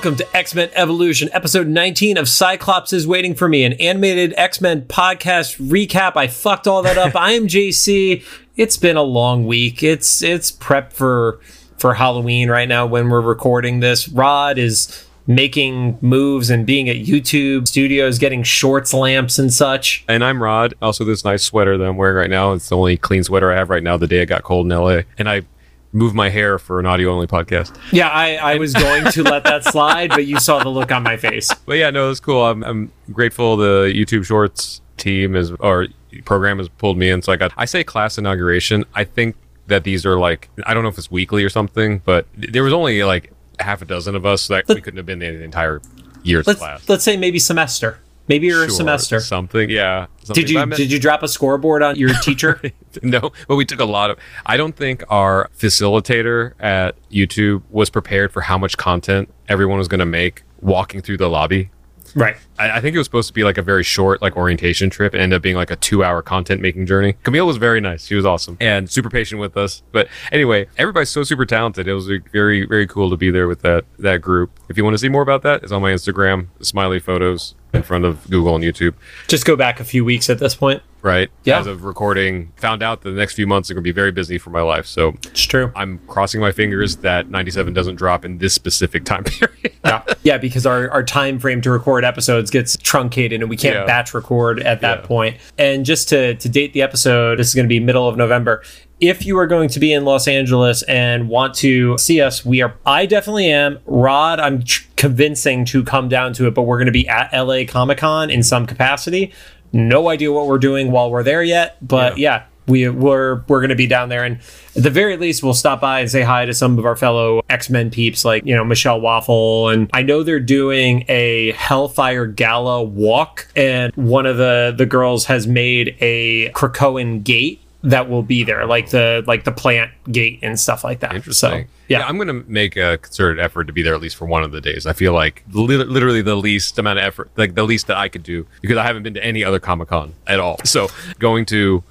Welcome to X Men Evolution, episode 19 of Cyclops is Waiting for Me, an animated X Men podcast recap. I fucked all that up. I am JC. It's been a long week. It's it's prep for for Halloween right now when we're recording this. Rod is making moves and being at YouTube studios, getting shorts lamps and such. And I'm Rod. Also, this nice sweater that I'm wearing right now. It's the only clean sweater I have right now. The day I got cold in LA, and I moved my hair for an audio only podcast. Yeah, I, I was going to let that slide, but you saw the look on my face. But yeah, no, it's cool. I'm, I'm grateful the YouTube Shorts team is or program has pulled me in. So I got I say class inauguration. I think that these are like I don't know if it's weekly or something, but there was only like half a dozen of us that we couldn't have been in the entire year's Let's class. let's say maybe semester. Maybe your Sure, semester. something. Yeah. something. Did you meant- did you drop a scoreboard on your teacher? no, but we took a lot of. I don't think our facilitator at YouTube was prepared for how much content everyone was going to make walking through the lobby. right. I, I think it was supposed to be like a very short, like orientation trip, and ended up being like a two-hour content making journey. Camille was very nice; she was awesome and super patient with us. But anyway, everybody's so super talented. It was like, very, very cool to be there with that that group. If you want to see more about that, it's on my Instagram. Smiley photos in front of Google and YouTube. Just go back a few weeks at this point. Right. Yeah. As of recording, found out that the next few months are going to be very busy for my life. So It's true. I'm crossing my fingers that 97 doesn't drop in this specific time period. Yeah. yeah, because our, our time frame to record episodes gets truncated and we can't Yeah. batch record at that Yeah. point. And just to, to date the episode, this is going to be middle of November. If you are going to be in Los Angeles and want to see us, we are. I definitely am. Rod, I'm tr- convincing to come down to it, but we're going to be at LA Comic Con in some capacity. No idea what we're doing while we're there yet, but yeah, we we're we're going to be down there and at the very least we'll stop by and say hi to some of our fellow x-men peeps like you know michelle waffle and i know they're doing a hellfire gala walk and one of the the girls has made a krakoan gate that will be there like the like the plant gate and stuff like that Interesting. so yeah, I'm going to make a concerted effort to be there at least for one of the days. I feel like li- literally the least amount of effort, like the least that I could do because I haven't been to any other Comic Con at all. So going to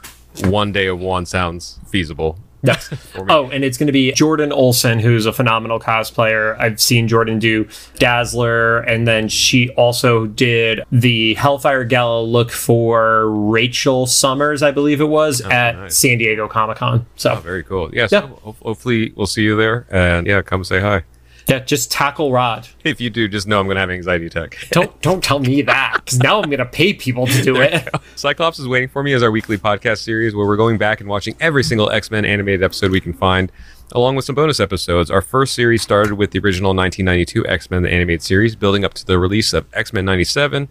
one day of one sounds feasible. Yes. oh, and it's going to be Jordan Olson, who's a phenomenal cosplayer. I've seen Jordan do Dazzler, and then she also did the Hellfire Gala look for Rachel Summers, I believe it was, oh, at nice. San Diego Comic Con. So, Oh, very cool. Yeah. Yeah. So ho- hopefully we'll see you there and yeah, come say hi. Yeah, just tackle Rod. If you do, just know I'm going to have an anxiety attack. Don't don't tell me that, because now I'm going to pay people to do it. Cyclops is Waiting for Me is our weekly podcast series where we're going back and watching every single X Men animated episode we can find, along with some bonus episodes. Our first series started with the original 1992 X Men the animated series, building up to the release of X Men 97,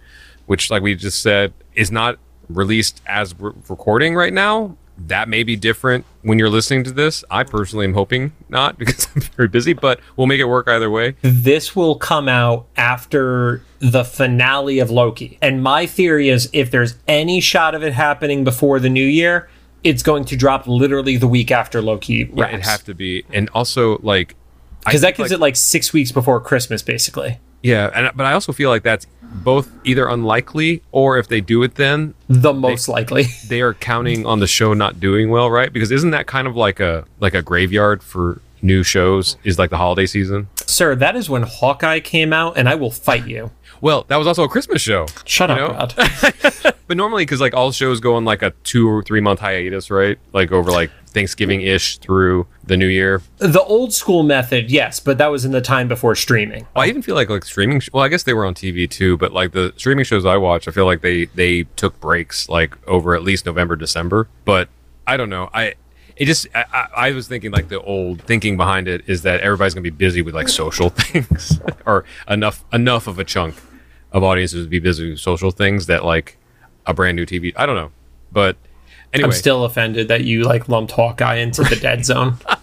which, like we just said, is not released as we're recording right now. That may be different when you're listening to this. I personally am hoping not because I'm very busy, but we'll make it work either way. this will come out after the finale of Loki. And my theory is if there's any shot of it happening before the new year, it's going to drop literally the week after Loki Yeah, it'd have to be, and also like Because that gives like- it like six weeks before Christmas, basically. Yeah, and but I also feel like that's both either unlikely or if they do it then The most likely. they are counting on the show not doing well, right? Because isn't that kind of like a like a graveyard for new shows is like the holiday season? Sir, that is when Hawkeye came out, and I will fight you. Well, that was also a Christmas show. Shut up. But normally cuz like all shows go on like a 2 or 3 month hiatus, right? Like over like Thanksgiving-ish through the new year. the old school method, yes, but that was in the time before streaming. Well, I even feel like like streaming. Sh- well, I guess they were on TV too, but like the streaming shows I watch, I feel like they they took breaks like over at least November, December. But I don't know. I it just I, I, was thinking like the old thinking behind it is that everybody's gonna be busy with like social things or enough enough of a chunk of audiences to be busy with social things that like a brand new TV. I don't know, but anyway. I'm still offended that you like lumped Hawkeye into the dead zone.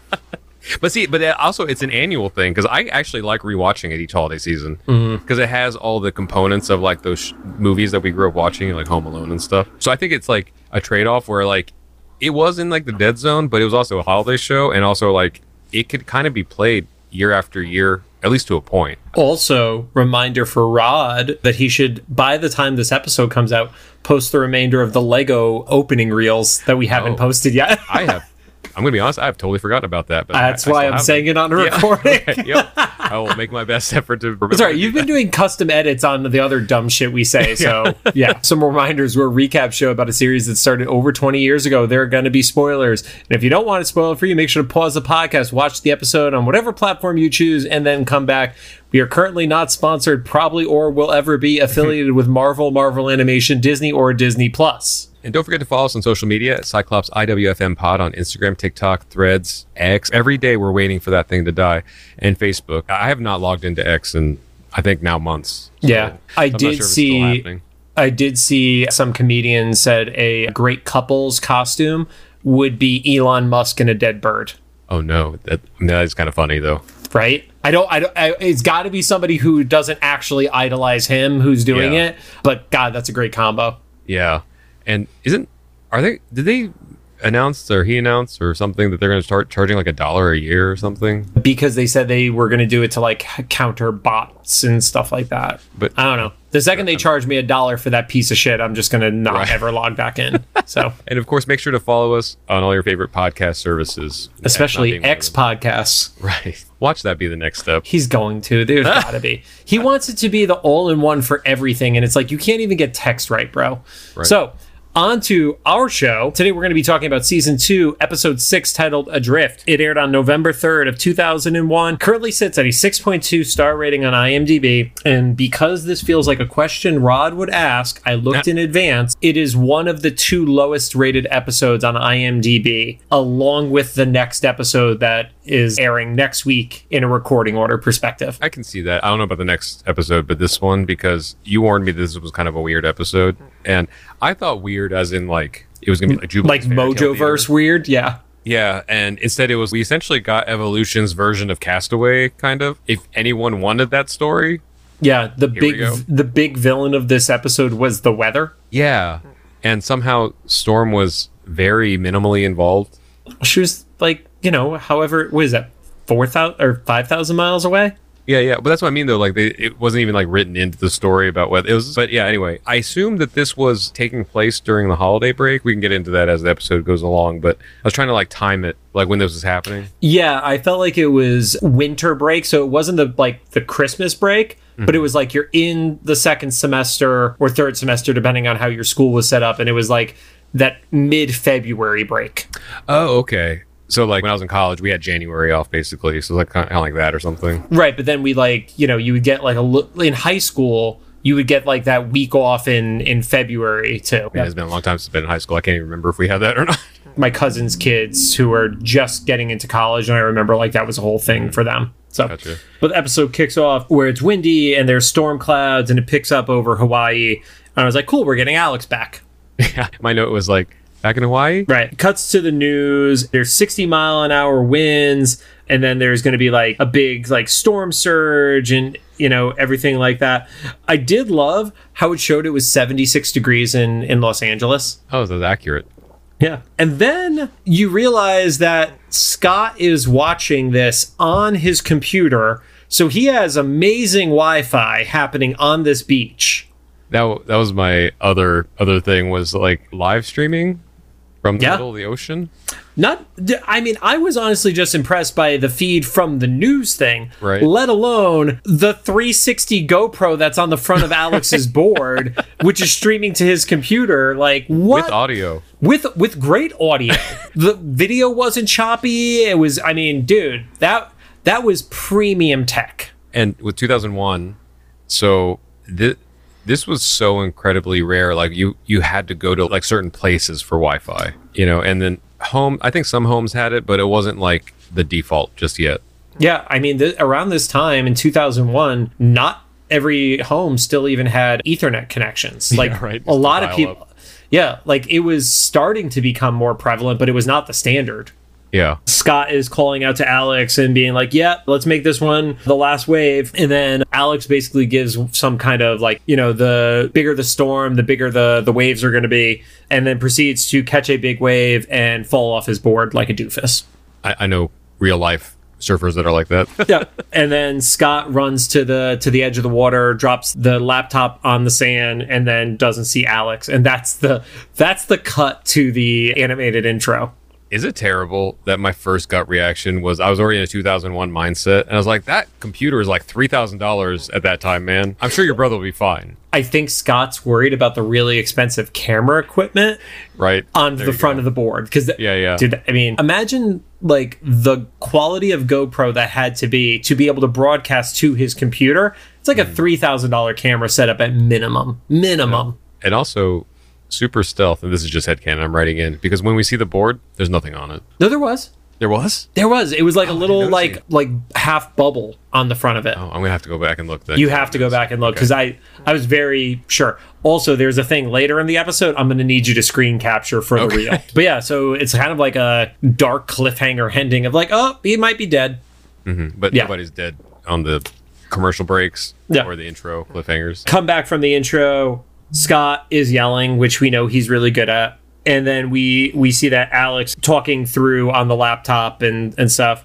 But see, but uh, also it's an annual thing because I actually like rewatching it each holiday season mm-hmm. because it has all the components of like those sh- movies that we grew up watching, like Home Alone and stuff. So I think it's like a trade off where like it was in like the dead zone, but it was also a holiday show, and also like it could kind of be played year after year, at least to a point. Also, reminder for Rod that he should, by the time this episode comes out, post the remainder of the Lego opening reels that we haven't Oh. posted yet. I have I'm gonna be honest. I've totally forgotten about that. But uh, That's I- I why I'm saying it on a Yeah, recording. right, yep. I will make my best effort to. Remember Sorry, you've been doing custom edits on the other dumb shit we say. So, yeah. Some reminders. We're a recap show about a series that started over 20 years ago. There are going to be spoilers. And if you don't want it spoiled for you, make sure to pause the podcast, watch the episode on whatever platform you choose, and then come back. We are currently not sponsored, probably or will ever be affiliated with Marvel, Marvel Animation, Disney, or Disney Plus. And don't forget to follow us on social media at Cyclops IWFM Pod on Instagram, TikTok, Threads, X. Every day we're waiting for that thing to die. And Facebook. I have not logged into X in I think now months. So Yeah. I I'm did sure if it's still see- I did see some comedians said a great couple's costume would be Elon Musk and a dead bird. Oh no, that that is kind of funny though. right? I don't. I don't. I, it's got to be somebody who doesn't actually idolize him who's doing Yeah. it. But God, that's a great combo. Yeah, and isn't are they? Did they announce or he announced or something that they're going to start charging like a dollar a year or something? Because they said they were going to do it to like counter bots and stuff like that. But- I don't know. The second they charge me a dollar for that piece of shit, I'm just going to not Right. ever log back in. So, And of course, make sure to follow us on all your favorite podcast services, especially Not being one of X podcasts. Right. Watch that be the next step. He's going to. There's got to be. He wants it to be the all in one for everything. And it's like, you can't even get text right, bro. Right. So, on to our show. Today, we're going to be talking about season two, episode six, titled Adrift. It aired on November 3rd of 2001. Currently sits at a 6.2 star rating on IMDb. And because this feels like a question Rod would ask, I looked in advance. It is one of the two lowest rated episodes on IMDb, along with the next episode that is airing next week in a recording order perspective. I can see that. I don't know about the next episode, but this one because you warned me this was kind of a weird episode, and I thought weird as in like it was gonna be like Jubilee's Like Fairy Mojo verse weird, yeah. Yeah, and instead it was we essentially got Evolution's version of Castaway, kind of. If anyone wanted that story, Yeah, the big the big villain of this episode was the weather. yeah, and somehow Storm was very minimally involved. She was like, you know, however, what is that, four thousand or five thousand miles away? Yeah, yeah, but that's what I mean though. Like, they, it wasn't even like written into the story about what it was. But yeah, anyway, I assume that this was taking place during the holiday break. We can get into that as the episode goes along. But I was trying to like time it, like when this was happening. Yeah, I felt like it was winter break, so it wasn't the like the Christmas break, but mm-hmm. it was like you're in the second semester or third semester, depending on how your school was set up, and it was like that mid February break. Oh, okay. So like when I was in college, we had January off basically. So like kind of like that or something. Right, but then we like you know you would get like a li- in high school you would get like that week off in in February too. Yeah, it's been a long time since I've been in high school. I can't even remember if we had that or not. My cousin's kids who are just getting into college, and I remember like that was a whole thing mm. for them. So, Gotcha. but the episode kicks off where it's windy and there's storm clouds, and it picks up over Hawaii. And I was like, cool, we're getting Alex back. Yeah, my note was like back in Hawaii. Right. Cuts to the news. There's 60 mile an hour winds, and then there's going to be like a big like storm surge and you know everything like that. I did love how it showed it was 76 degrees in in Los Angeles. Oh, that's accurate. Yeah. And then you realize that Scott is watching this on his computer. So he has amazing Wi-Fi happening on this beach. That that was my other other thing was like live streaming from the Yeah. middle of the ocean. Not, I mean, I was honestly just impressed by the feed from the news thing, Right. let alone the 360 GoPro that's on the front of Alex's board, which is streaming to his computer. Like, what? with audio. with with great audio. the video wasn't choppy. It was, I mean, dude, that that was premium tech. and with 2001 so this this was so incredibly rare like you you had to go to like certain places for wi-fi you know and then home i think some homes had it but it wasn't like the default just yet Yeah, I mean, th- around this time in 2001, not every home still even had Ethernet connections. Like right, a lot of people. up. Yeah, like it was starting to become more prevalent, but it was not the standard. Yeah Scott is calling out to Alex and being like, "Yeah, let's make this one the last wave." And then Alex basically gives some kind of like, you know, the bigger the storm, the bigger the the waves are going to be, and then proceeds to catch a big wave and fall off his board like a doofus. I, I know real life surfers that are like that yeah. And then Scott runs to the to the edge of the water, drops the laptop on the sand, and then doesn't see Alex. And that's the that's the cut to the animated intro. Is it terrible that my first gut reaction was I was already in a 2001 mindset and I was like, that computer is like $3,000 at that time, man. I'm sure your brother will be fine, I think Scott's worried about the really expensive camera equipment right? on There the front go. of the board because Yeah, yeah. dude i mean imagine like the quality of gopro that had to be to be able to broadcast to his computer it's like a Mm. $3000 camera setup at minimum minimum And also, super stealth, and this is just headcanon I'm writing in, because when we see the board, there's nothing on it. no there was There was? there was it was like a oh, little like it. like half bubble on the front of it Oh, I'm going to have to go back and look then. you have to go back and look because i i was very sure also there's a thing later in the episode i'm going to need you to screen capture for the Okay. reel but yeah so it's kind of like a dark cliffhanger ending of like oh he might be dead mm-hmm. But Yeah. nobody's dead on the commercial breaks Yeah. or the intro cliffhangers. come back from the intro scott is yelling which we know he's really good at and then we we see that alex talking through on the laptop and and stuff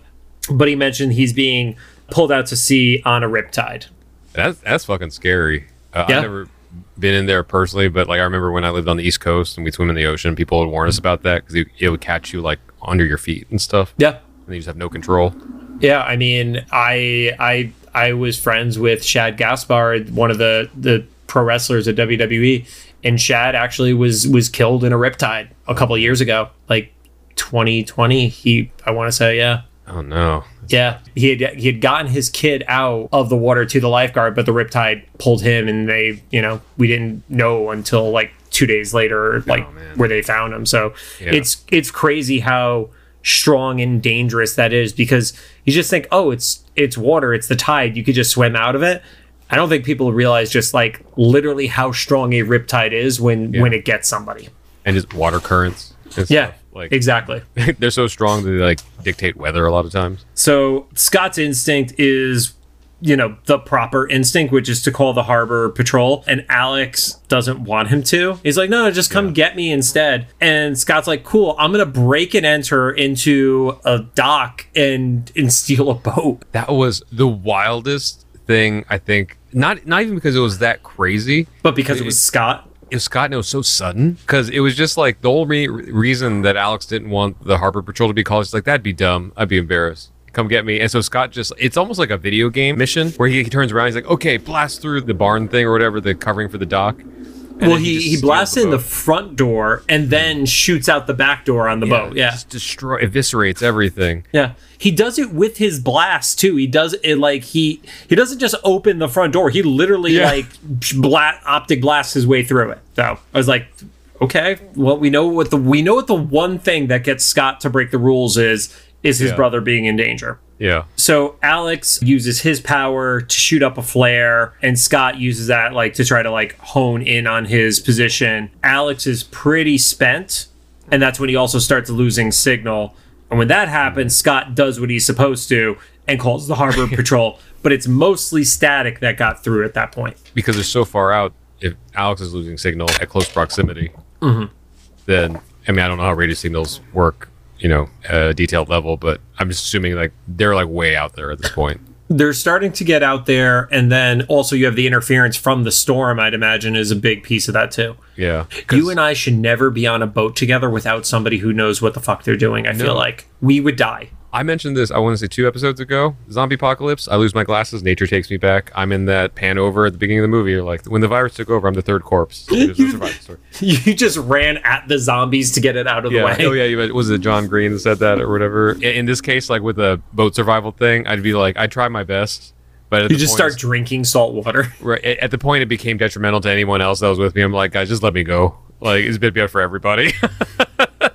but he mentioned he's being pulled out to sea on a riptide That's that's fucking scary. Uh, Yeah. I've never been in there personally, but like I remember when I lived on the East Coast and we swim in the ocean, people would warn us about that because it, it would catch you like under your feet and stuff, yeah and you just have no control. yeah i mean i i i was friends with shad gaspard one of the the pro wrestlers at wwe and shad actually was was killed in a riptide a couple of years ago like 2020 he i want to say yeah Oh no, Yeah, he had he had gotten his kid out of the water to the lifeguard, but the riptide pulled him, and they, you know, we didn't know until like two days later, like Oh, where they found him. So Yeah. it's it's crazy how strong and dangerous that is because you just think, oh, it's it's water, it's the tide, you could just swim out of it. I don't think people realize just like literally how strong a riptide is when when it gets somebody. and just water currents. Yeah, like exactly. they're so strong that they like dictate weather a lot of times. So Scott's instinct is, you know, the proper instinct, which is to call the harbor patrol. And Alex doesn't want him to. He's like, no, just come get me instead. And Scott's like, cool, I'm gonna break and enter into a dock and and steal a boat. That was the wildest thing I think. Not not even because it was that crazy. But because it was Scott. It was Scott and it was so sudden because it was just like the only re- reason that Alex didn't want the Harbor Patrol to be called. He's like, that'd be dumb. I'd be embarrassed. Come get me. And so Scott just, it's almost like a video game mission where he, he turns around. He's like, okay, blast through the barn thing or whatever, the covering for the dock. And well, then he, he blasts in the front door and then shoots out the back door on the boat. Yeah. Just destroy, eviscerates everything. Yeah. He does it with his blast too. He does it like he he doesn't just open the front door. He literally Yeah. like bla- optic blasts his way through it. So I was like, okay, well we know what the we know what the one thing that gets Scott to break the rules is is his Yeah. brother being in danger. Yeah. So Alex uses his power to shoot up a flare, and Scott uses that like to try to like hone in on his position. Alex is pretty spent, and that's when he also starts losing signal. And when that happens, Scott does what he's supposed to and calls the harbor patrol. But it's mostly static that got through at that point. because they're so far out. If Alex is losing signal at close proximity, mm-hmm. then I mean I don't know how radio signals work, you know, a detailed level, but I'm just assuming like they're like way out there at this point. They're starting to get out there, and then also you have the interference from the storm. I'd imagine is a big piece of that too. Yeah, You and I should never be on a boat together without somebody who knows what the fuck they're doing. I feel like we would die. I mentioned this. I want to say two episodes ago. Zombie apocalypse. I lose my glasses. Nature takes me back. I'm in that pan over at the beginning of the movie. You're like when the virus took over, I'm the third corpse. There's no surviving story. You just ran at the zombies to get it out of the way. Oh yeah. You, was it John Green that said that or whatever? In, this case, like with the boat survival thing, I'd be like, I try my best, but at You just point start drinking salt water. Right at at the point it became detrimental to anyone else that was with me. I'm like, guys, just let me go. Like it's a bit bad for everybody.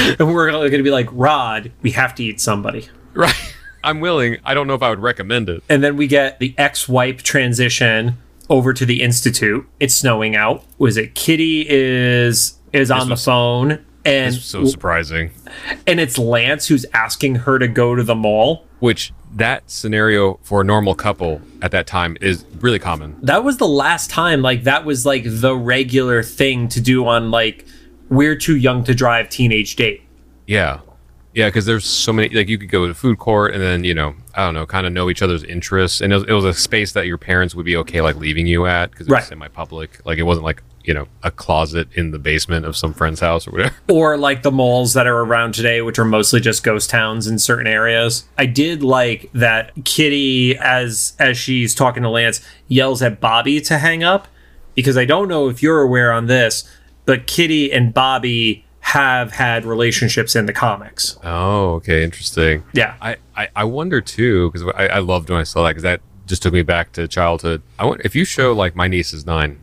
and we're going to be like, Rod, we have to eat somebody. right. I'm willing. I don't know if I would recommend it. And then we get the X wipe transition over to the Institute. It's snowing out. Was it Kitty is is on was- the phone and It's so surprising. and it's Lance who's asking her to go to the mall. Which that scenario for a normal couple at that time is really common. that was the last time like that was like the regular thing to do on like we're too young to drive teenage date Yeah. Yeah, because there's so many. Like you could go to food court and then you know I don't know, kind of know each other's interests, and it was, it was a space that your parents would be okay like leaving you at because it was Right. semi-public. Like it wasn't like you know, a closet in the basement of some friend's house or whatever. or like the malls that are around today, which are mostly just ghost towns in certain areas. I did like that Kitty, as as she's talking to Lance, yells at Bobby to hang up because I don't know if you're aware on this, but Kitty and Bobby have had relationships in the comics. Oh, okay, interesting. Yeah. I, I, I wonder too because I, I loved when I saw that because that just took me back to childhood. I want if you show like my niece is nine,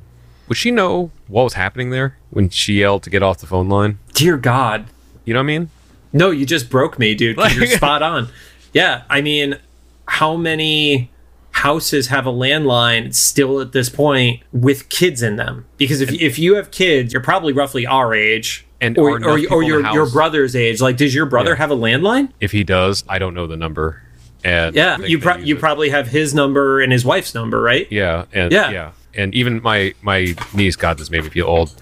would she know what was happening there when she yelled to get off the phone line? Dear God. You know what I mean? No, you just broke me, dude. 'cause You're spot on. Yeah, I mean, how many houses have a landline still at this point with kids in them? Because if, if you have kids, you're probably roughly our age. And or, or, or your, your brother's age. Like, does your brother Yeah. have a landline? If he does, I don't know the number. And Yeah, you pro- you it. probably have his number and his wife's number, right? yeah and Yeah. yeah and even my my niece, God, this made me feel old.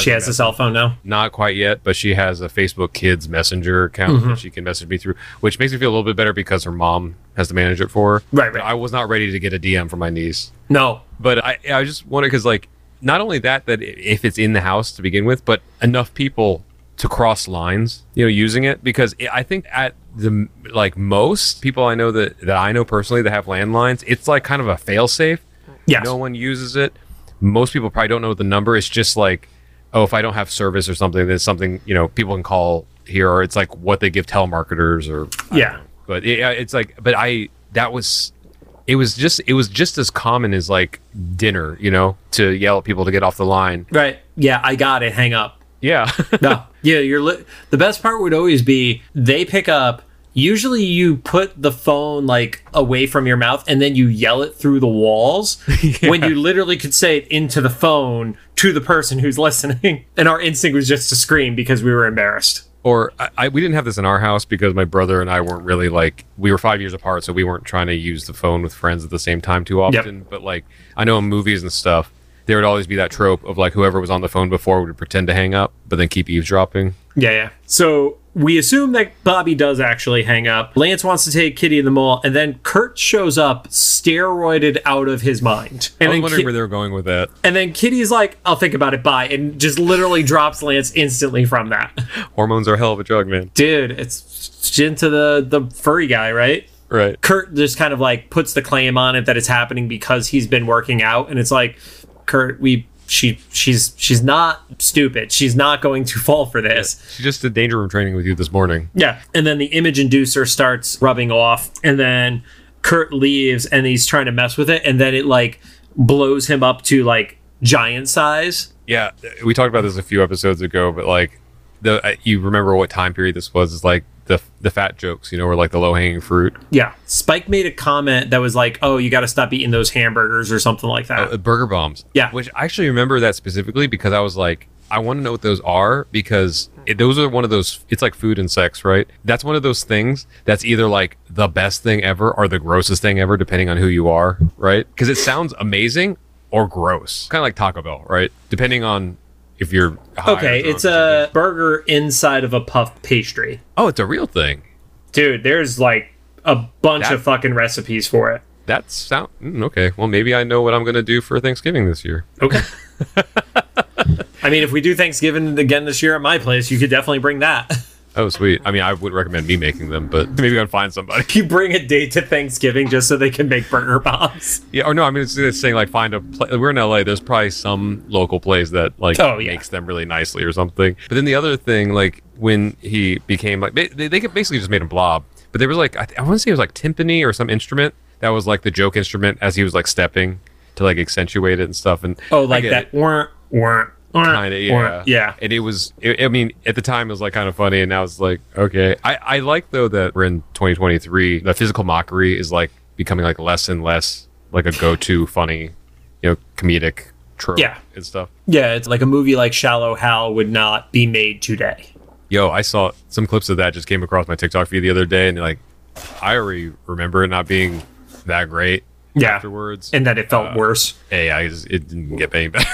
She has a cell phone now. not quite yet, but she has a Facebook Kids Messenger account Mm-hmm. that she can message me through, which makes me feel a little bit better because her mom has to manage it for her. Right, But right. I was not ready to get a DM from my niece, No. but I I just wonder because like not only that that if it's in the house to begin with, but enough people to cross lines, you know, using it because it, I think at the like most people I know that that I know personally that have landlines, it's like kind of a failsafe. Yes. No one uses it. Most people probably don't know the number. It's just like, oh, if I don't have service or something, there's something you know people can call here, or it's like what they give telemarketers, or Yeah. know. But it, it's like, but I that was, it was just it was just as common as like dinner, you know, to yell at people to get off the line. Right. Yeah, I got it. Hang up. Yeah, no. Yeah, you're li- the best part would always be they pick up. Usually, you put the phone like away from your mouth and then you yell it through the walls when you literally could say it into the phone to the person who's listening. And our instinct was just to scream because we were embarrassed. or I, I we didn't have this in our house because my brother and I weren't really like we were five years apart, so we weren't trying to use the phone with friends at the same time too often. But like I know in movies and stuff, there would always be that trope of like whoever was on the phone before would pretend to hang up, but then keep eavesdropping. Yeah, yeah. So we assume that Bobby does actually hang up. Lance wants to take Kitty in the mall, and then Kurt shows up, steroided out of his mind. And I was wondering Ki- where they were going with that. And then Kitty's like, I'll think about it, bye. And just literally drops Lance instantly from that. Hormones are a hell of a drug, man. Dude, it's into the, the furry guy, right? Right. Kurt just kind of like puts the claim on it that it's happening because he's been working out. And it's like, Kurt, we. She she's she's not stupid. She's not going to fall for this. She just did danger room training with you this morning. Yeah. And then the image inducer starts rubbing off, and then Kurt leaves and he's trying to mess with it, and then it like blows him up to like giant size. Yeah, we talked about this a few episodes ago, but like the you remember what time period this was? It's like the the fat jokes, you know, or like the low hanging fruit. Yeah. Spike made a comment that was like, oh, you got to stop eating those hamburgers or something like that. Uh, burger bombs. Yeah. Which I actually remember that specifically because I was like, I want to know what those are because it, those are one of those. It's like food and sex, right? That's one of those things that's either like the best thing ever or the grossest thing ever, depending on who you are, right? Because it sounds amazing or gross, kind of like Taco Bell, right? Depending on if you're okay. It's a burger inside of a puff pastry. oh, it's a real thing. Dude, there's like a bunch That- of fucking recipes for it. That sound mm, okay. Well, maybe I know what I'm gonna do for Thanksgiving this year. Okay. I mean, if we do Thanksgiving again this year at my place, you could definitely bring that. Oh, sweet. I mean, I would recommend me making them, but maybe I can find somebody. you bring a date to Thanksgiving just so they can make burger bombs. Yeah, or no, I mean, it's, it's saying like find a. place. we're in LA. There's probably some local place that like Oh, yeah. makes them really nicely or something. But then the other thing, like when he became like they, they basically just made him blob. But there was like I, th- I want to say it was like timpani or some instrument that was like the joke instrument as he was like stepping to like accentuate it and stuff. And Oh, like that. it. Wah, wah, kind of yeah Yeah. and it was it, i mean at the time it was like kind of funny and now it's like okay i i like though that we're in 2023 the physical mockery is like becoming like less and less like a go-to funny you know comedic trope Yeah. and stuff Yeah, it's like a movie like Shallow Hal would not be made today. yo i saw some clips of that just came across my tiktok feed the other day and like i already remember it not being that great Yeah. afterwards And that it felt uh, worse. hey I it didn't get any better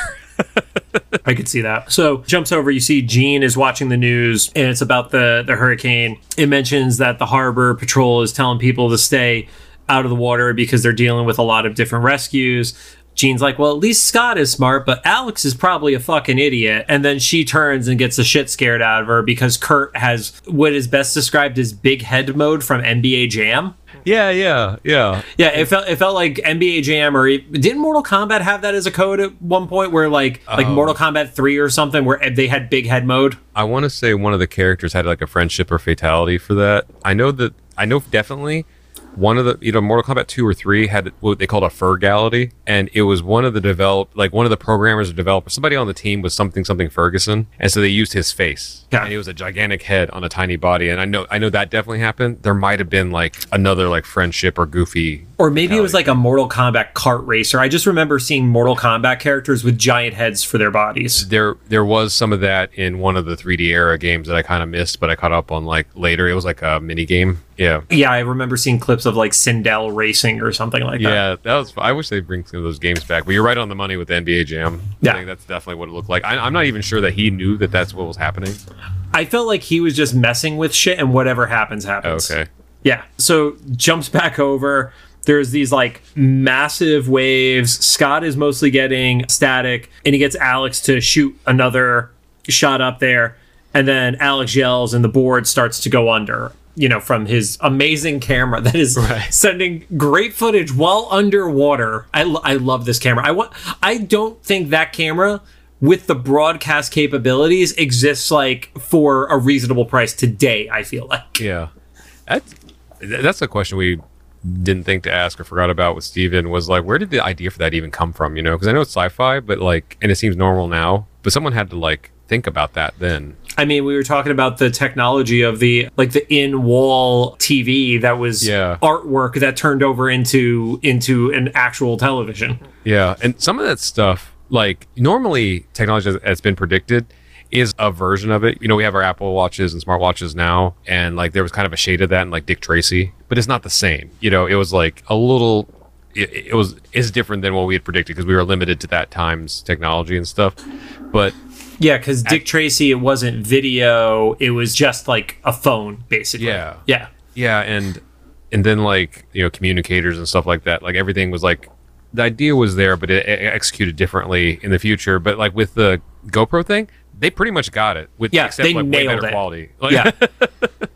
I could see that. So jumps over. You see, Jean is watching the news, and it's about the the hurricane. It mentions that the harbor patrol is telling people to stay out of the water because they're dealing with a lot of different rescues. Jean's like, well, at least Scott is smart, but Alex is probably a fucking idiot. And then she turns and gets the shit scared out of her because Kurt has what is best described as big head mode from NBA Jam. Yeah, yeah, yeah. Yeah, it felt it felt like NBA Jam or didn't Mortal Kombat have that as a code at one point where like like Oh. Mortal Kombat 3 or something where they had big head mode. I want to say one of the characters had like a friendship or fatality for that. I know that I know definitely one of the you know Mortal Kombat two or three had what they called a Fergality, and it was one of the develop like one of the programmers or developers. Somebody on the team was something something Ferguson, and so they used his face. Yeah. And it was a gigantic head on a tiny body, and I know I know that definitely happened. There might have been like another like friendship or goofy. Or maybe it was like a Mortal Kombat kart racer. I just remember seeing Mortal Kombat characters with giant heads for their bodies. There there was some of that in one of the 3D era games that I kind of missed, but I caught up on like later. It was like a mini game. Yeah. Yeah, I remember seeing clips of like Sindel racing or something like that. Yeah, that was. I wish they'd bring some of those games back. But you're right on the money with the NBA Jam. Yeah. I think that's definitely what it looked like. I, I'm not even sure that he knew that that's what was happening. I felt like he was just messing with shit and whatever happens, happens. Okay. Yeah. So jumps back over. There's these like massive waves. Scott is mostly getting static, and he gets Alex to shoot another shot up there. And then Alex yells, and the board starts to go under, you know, from his amazing camera that is Right. sending great footage while underwater. I, lo- I love this camera. I want. I don't think that camera with the broadcast capabilities exists like for a reasonable price today. I feel like. Yeah. That's that's a question we didn't think to ask or forgot about with Steven was like, where did the idea for that even come from? You know, because I know it's sci-fi, but like, and it seems normal now, but someone had to like think about that then. I mean, we were talking about the technology of the like the in-wall TV that was Yeah. artwork that turned over into into an actual television. Yeah, and some of that stuff, like normally technology that's- that's been predicted is a version of it. You know, we have our Apple watches and smartwatches now, and like there was kind of a shade of that in like Dick Tracy, but it's not the same. You know, it was like a little. It, it was is different than what we had predicted because we were limited to that time's technology and stuff. But Yeah, because Dick Tracy, it wasn't video; it was just like a phone, basically. Yeah. yeah, yeah, and and then like you know communicators and stuff like that. Like everything was like the idea was there, but it, it executed differently in the future. But like with the GoPro thing, they pretty much got it. With Yeah, except they like way better it. quality. Like, yeah.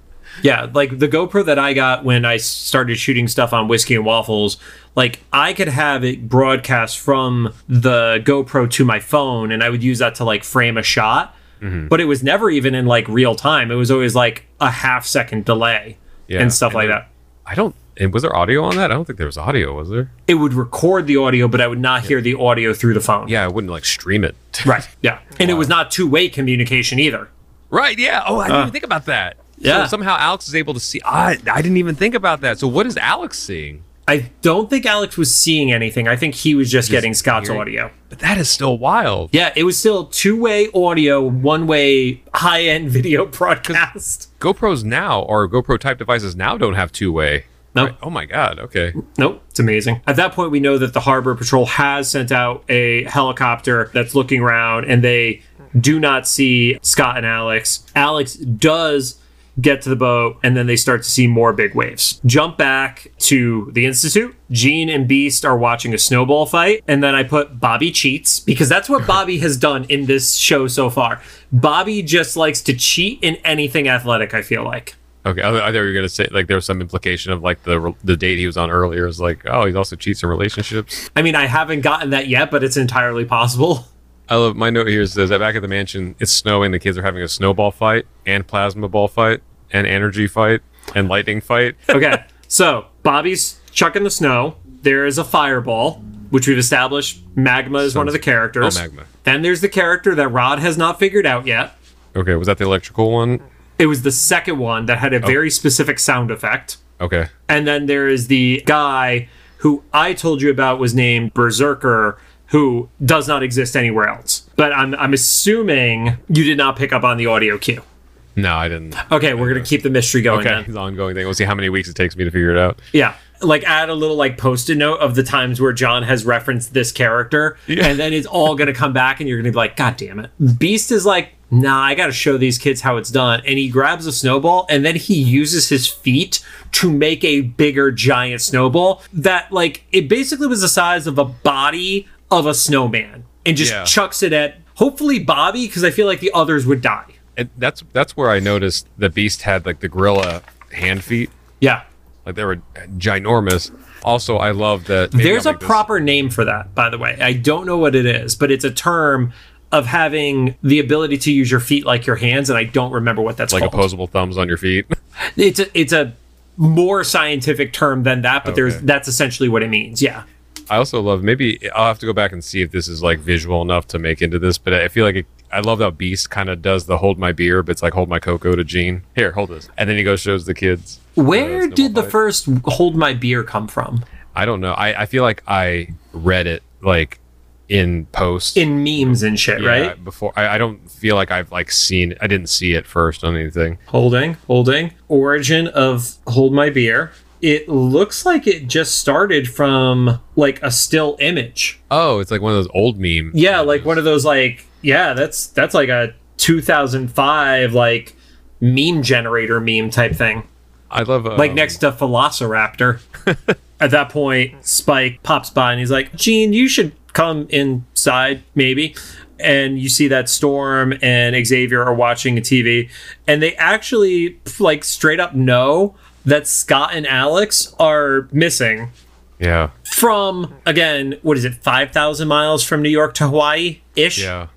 Yeah, like the GoPro that I got when I started shooting stuff on Whiskey and Waffles, like I could have it broadcast from the GoPro to my phone and I would use that to like frame a shot. Mm-hmm. But it was never even in like real time. It was always like a half second delay Yeah, and stuff and like that. I don't. And was there audio on that? I don't think there was audio. Was there? It would record the audio, but I would not hear the audio through the phone. Yeah, I wouldn't like stream it. Right. Yeah. And it was not two way communication either. right. Yeah. Oh, I didn't even think about that. Yeah. So somehow Alex is able to see. I I didn't even think about that. So what is Alex seeing? I don't think Alex was seeing anything. I think he was just, getting Scott's hearing. audio. But that is still wild. Yeah, it was still two way audio, one way high end video broadcast. GoPros now or GoPro type devices now don't have two way. Nope. Oh my god. Okay. Nope, it's amazing. At that point, we know that the Harbor Patrol has sent out a helicopter that's looking around and they do not see Scott and Alex. Alex does get to the boat and then they start to see more big waves. Jump back to the Institute. Jean and Beast are watching a snowball fight. And then I put Bobby cheats because that's what Bobby has done in this show so far. Bobby just likes to cheat in anything athletic, I feel like. Okay. I, I thought you were gonna say like there was some implication of like the the date he was on earlier is like oh he also cheats in relationships. I mean, I haven't gotten that yet, but it's entirely possible. I love my note here says that back at the mansion it's snowing. The kids are having a snowball fight and plasma ball fight and energy fight and lightning fight. Okay, so Bobby's chucking the snow. There is a fireball, which we've established. Magma is one of the characters. Oh, Magma. Then there's the character that Rod has not figured out yet. Okay. Was that the electrical one? It was the second one that had a oh. very specific sound effect. Okay. And then there is the guy who I told you about was named Berzerker, who does not exist anywhere else. But I'm, I'm assuming you did not pick up on the audio cue. No, I didn't. Okay, we're going to keep the mystery going Okay, then. ongoing thing. We'll see how many weeks it takes me to figure it out. Yeah. Like add a little like post-it note of the times where John has referenced this character, Yeah. and then it's all gonna come back, and you're gonna be like, God damn it! Beast is like nah, I got to show these kids how it's done. And he grabs a snowball and then he uses his feet to make a bigger giant snowball that, like, it basically was the size of a body of a snowman and just Yeah. chucks it at hopefully Bobby because I feel like the others would die. And that's that's where I noticed the beast had like the gorilla hand feet. Yeah. Like they were ginormous. Also, I love that There's a proper name for that, by the way. I don't know what it is, but it's a term of having the ability to use your feet like your hands, and I don't remember what that's like called. opposable thumbs on your feet. It's a it's a more scientific term than that, but there's that's essentially what it means. Yeah. I also love maybe I'll have to go back and see if this is like visual enough to make into this, but I feel like it, I love how Beast kind of does the hold my beer, but it's like hold my cocoa to Jean. Here, hold this, and then he goes shows the kids. Where Uh, did the fight. first hold my beer come from? I don't know. I, I feel like I read it like in post. In memes and shit, Yeah, right? Before I, I don't feel like I've like seen. I didn't see it first on anything. Holding, holding. Origin of hold my beer. It looks like it just started from like a still image. Oh, it's like one of those old memes. Yeah, like one of those like yeah, that's that's like a 2005 like meme generator meme type thing. I love um, Like next to Velociraptor. At that point, Spike pops by and he's like, "Jean, you should come inside maybe." And you see that Storm and Xavier are watching a TV and they actually like straight up know that Scott and Alex are missing Yeah, from again, what is it, 5,000 miles from New York to Hawaii ish? yeah,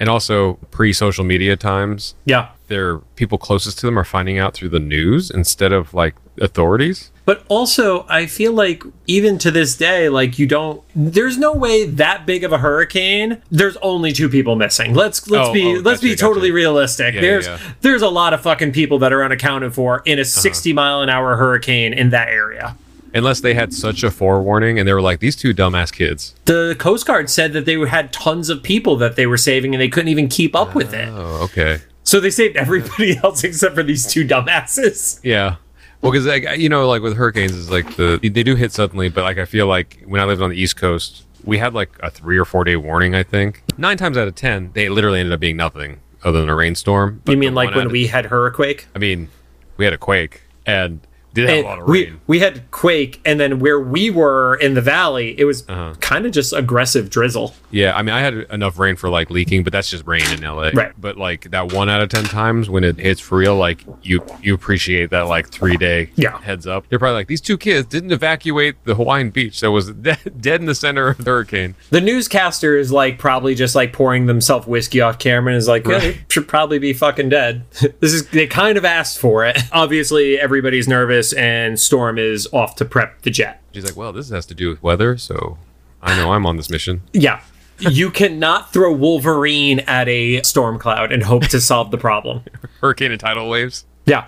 and also pre-social media times. Yeah. Their people closest to them are finding out through the news instead of like authorities. But also, I feel like even to this day, like you don't. There's no way that big of a hurricane. There's only two people missing. Let's let's Oh, be oh, let's be totally gotcha. realistic. Yeah, there's yeah, Uh-huh. yeah. there's a lot of fucking people that are unaccounted for in a 60 mile an hour hurricane in that area. Unless they had such a forewarning and they were like, these two dumbass kids. The Coast Guard said that they had tons of people that they were saving and they couldn't even keep up with it. Oh, okay. So they saved everybody else except for these two dumbasses. Yeah. Well, because like you know, like with hurricanes, is like the they do hit suddenly, but like I feel like when I lived on the East Coast, we had like a three or four day warning. I think nine times out of ten, they literally ended up being nothing other than a rainstorm. But You mean like when we had Hurricane? I mean, we had a quake and did have a lot of we rain. we had quake, and then where we were in the valley, it was Uh-huh. kind of just aggressive drizzle. Yeah, I mean, I had enough rain for like leaking, but that's just rain in LA. Right. But like that one out of ten times when it hits for real, like you you appreciate that like three day Yeah. heads up. You're probably like these two kids didn't evacuate the Hawaiian beach that was de- dead in the center of the hurricane. The newscaster is like probably just like pouring themselves whiskey off camera and is like, yeah, should probably be fucking dead. this is they kind of asked for it. Obviously, everybody's nervous, and Storm is off to prep the jet. She's like, well, this has to do with weather, so I know I'm on this mission. Yeah. you cannot throw Wolverine at a storm cloud and hope to solve the problem. Hurricane and tidal waves. Yeah.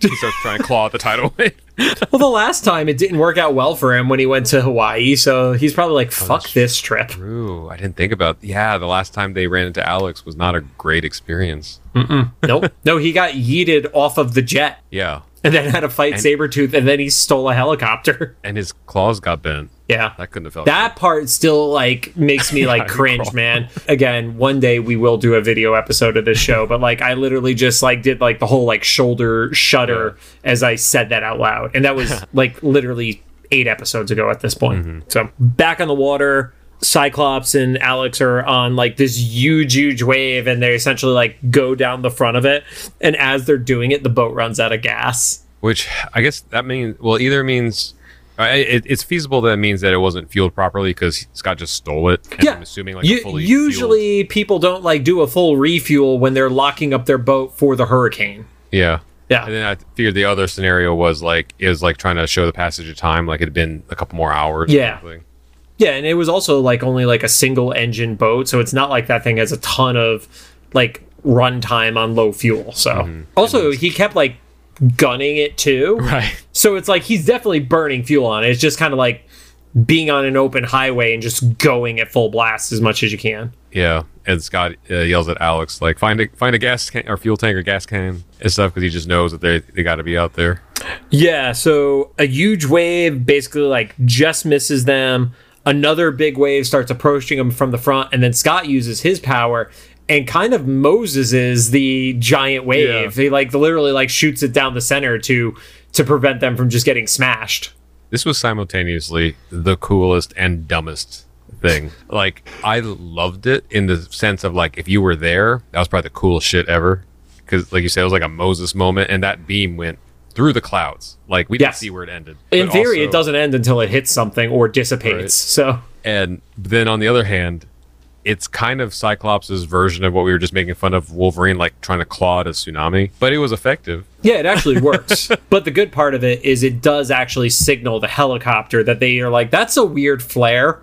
He starts trying to claw at the tidal wave. Well, the last time it didn't work out well for him when he went to Hawaii, so he's probably like, oh, fuck this trip. Ooh, I didn't think about. Yeah, the last time they ran into Alex was not a great experience. nope. No, he got yeeted off of the jet Yeah, and then had to fight Sabretooth and then he stole a helicopter. and his claws got bent. Yeah. That couldn't have felt. That part still like makes me like cringe, man. Again, one day we will do a video episode of this show, but like I literally just like did like the whole like shoulder shudder as I said that out loud. And that was like literally 8 episodes ago at this point. Mm-hmm. So, back on the water, Cyclops and Alex are on like this huge huge wave and they essentially like go down the front of it and as they're doing it the boat runs out of gas. Which I guess that means well, either means it, it's feasible that it means that it wasn't fueled properly because Scott just stole it. And I'm assuming like a U- fully usually people don't like do a full refuel when they're locking up their boat for the hurricane. yeah. Yeah. And then I figured the other scenario was like it was like trying to show the passage of time, like it had been a couple more hours. or Yeah. something. Yeah, and it was also like only like a single engine boat, so it's not like that thing has a ton of like runtime on low fuel. So Mm-hmm. also he kept like gunning it too. Right. So it's like he's definitely burning fuel on it. It's just kind of like being on an open highway and just going at full blast as much as you can. Yeah. And Scott uh, yells at Alex like, "Find a find a gas can or fuel tank or gas can and stuff," because he just knows that they they got to be out there. Yeah, so a huge wave basically like just misses them. Another big wave starts approaching them from the front, and then Scott uses his power and kind of Moses is the giant wave. Yeah. He like literally like shoots it down the center to to prevent them from just getting smashed. This was simultaneously the coolest and dumbest thing. Like I loved it in the sense of like if you were there, that was probably the coolest shit ever. Because like you said, it was like a Moses moment, and that beam went through the clouds. Like we didn't see where it ended. In theory, also- it doesn't end until it hits something or dissipates. Right. So And then on the other hand, it's kind of Cyclops's version of what we were just making fun of Wolverine, like trying to claw at a tsunami, but it was effective. yeah, it actually works. but the good part of it is it does actually signal the helicopter that they are like, that's a weird flare.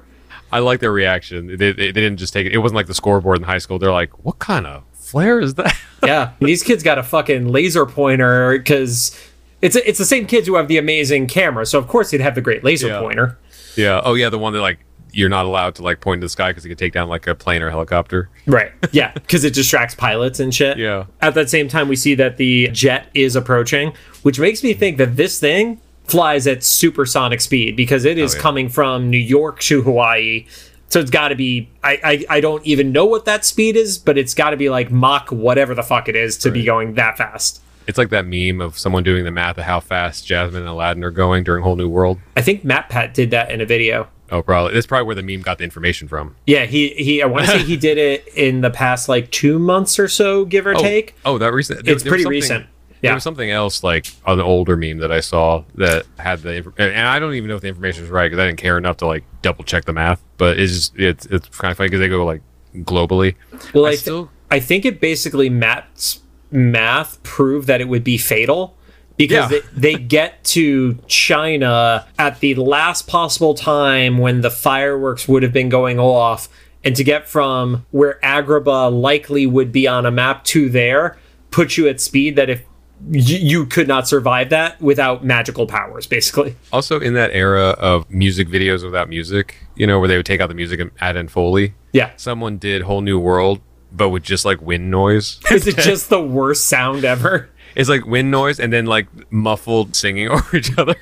I like their reaction. They, they, they didn't just take it. It wasn't like the scoreboard in high school. They're like, what kind of flare is that? Yeah, these kids got a fucking laser pointer because it's it's the same kids who have the amazing camera, so of course they'd have the great laser Yeah. pointer. yeah. Oh, yeah. The one that like you're not allowed to like point to the sky because you could take down like a plane or helicopter. Right. Yeah, because it distracts pilots and shit. Yeah. At that same time, we see that the jet is approaching, which makes me think that this thing flies at supersonic speed because it is Oh, yeah. coming from New York to Hawaii. So it's got to be. I, I I don't even know what that speed is, but it's got to be like Mach whatever the fuck it is to be going that fast. It's like that meme of someone doing the math of how fast Jasmine and Aladdin are going during Whole New World. I think MatPat did that in a video. Oh, probably. That's probably where the meme got the information from. Yeah, he he. I want to say he did it in the past like two months or so, give or Oh, take. oh, that recent. there- It's there pretty recent. There Yeah. was something else like an older meme that I saw that had the and I don't even know if the information is right because I didn't care enough to like double check the math. But it's just it's it's kind of funny because they go like globally. Well, I, I thi- still- I think it basically Matt's math proved that it would be fatal because Yeah. they, they get to China at the last possible time when the fireworks would have been going off, and to get from where Agrabah likely would be on a map to there puts you at speed that if y- you could not survive that without magical powers, basically. Also, in that era of music videos without music, you know, where they would take out the music and add in Foley, Yeah. someone did Whole New World, but with just like wind noise. Is it just the worst sound ever? it's like wind noise and then like muffled singing over each other.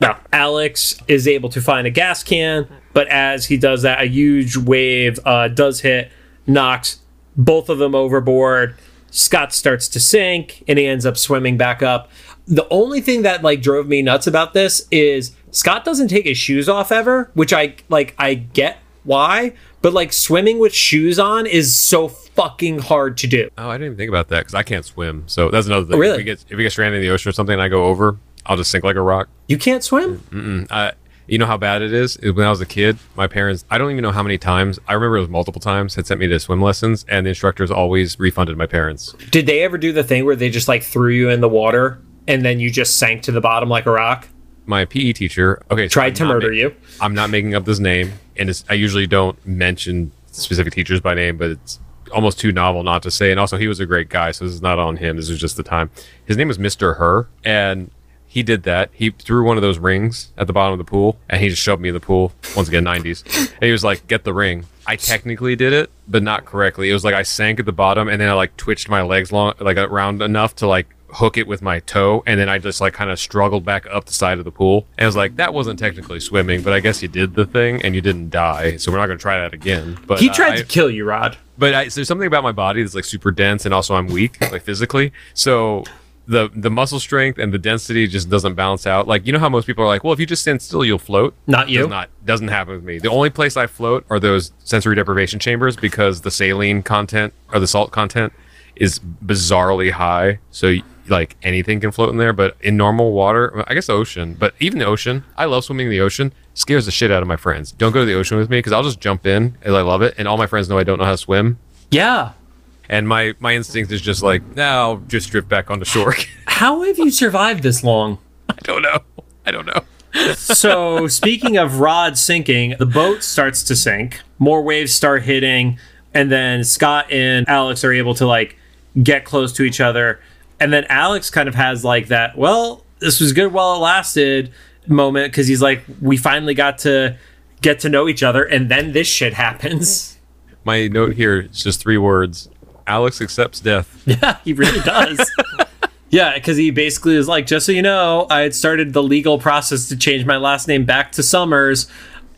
Now, Alex is able to find a gas can, but as he does that, a huge wave uh, does hit, knocks both of them overboard. Scott starts to sink, and he ends up swimming back up. The only thing that like drove me nuts about this is Scott doesn't take his shoes off ever, which I like. I get why, but like swimming with shoes on is so fucking hard to do. Oh, I didn't even think about that because I can't swim. So that's another thing. Oh, really? If we get if we get stranded in the ocean or something, and I go over, I'll just sink like a rock. You can't swim. I, you know how bad it is? When I was a kid, my parents, I don't even know how many times, I remember it was multiple times, had sent me to swim lessons, and the instructors always refunded my parents. Did they ever do the thing where they just like threw you in the water and then you just sank to the bottom like a rock? My PE teacher, okay, so Tried I'm to murder ma- you. I'm not making up this name, and it's, I usually don't mention specific teachers by name, but it's almost too novel not to say. And also, he was a great guy, so this is not on him. This is just the time. His name was Mr. Her, and he did that. He threw one of those rings at the bottom of the pool, and he just shoved me in the pool. Once again, 90s. And he was like, "Get the ring." I technically did it, but not correctly. It was like I sank at the bottom, and then I like twitched my legs long, like around enough to like hook it with my toe, and then I just like kind of struggled back up the side of the pool. And I was like, that wasn't technically swimming, but I guess you did the thing, and you didn't die. So we're not gonna try that again. But He tried I, to kill you, Rod. but I, so there's something about my body that's like super dense, and also I'm weak, like physically. So the the muscle strength and the density just doesn't balance out. Like you know how most people are like, well, if you just stand still, you'll float. Not you. Does not doesn't happen with me. The only place I float are those sensory deprivation chambers because the saline content or the salt content is bizarrely high. So like anything can float in there, but in normal water, I guess the ocean, but even the ocean, I love swimming in the ocean. Scares the shit out of my friends. Don't go to the ocean with me because I'll just jump in and I love it. And all my friends know I don't know how to swim. Yeah. And my my instinct is just like, now I'll just drift back onto shore. How have you survived this long? I don't know. I don't know. so, speaking of Rod sinking, the boat starts to sink. More waves start hitting, and then Scott and Alex are able to like get close to each other. And then Alex kind of has like that, well, this was good while it lasted moment because he's like, we finally got to get to know each other, and then this shit happens. My note here is just three words. Alex accepts death. Yeah, he really does. yeah, because he basically is like, just so you know, I had started the legal process to change my last name back to Summers,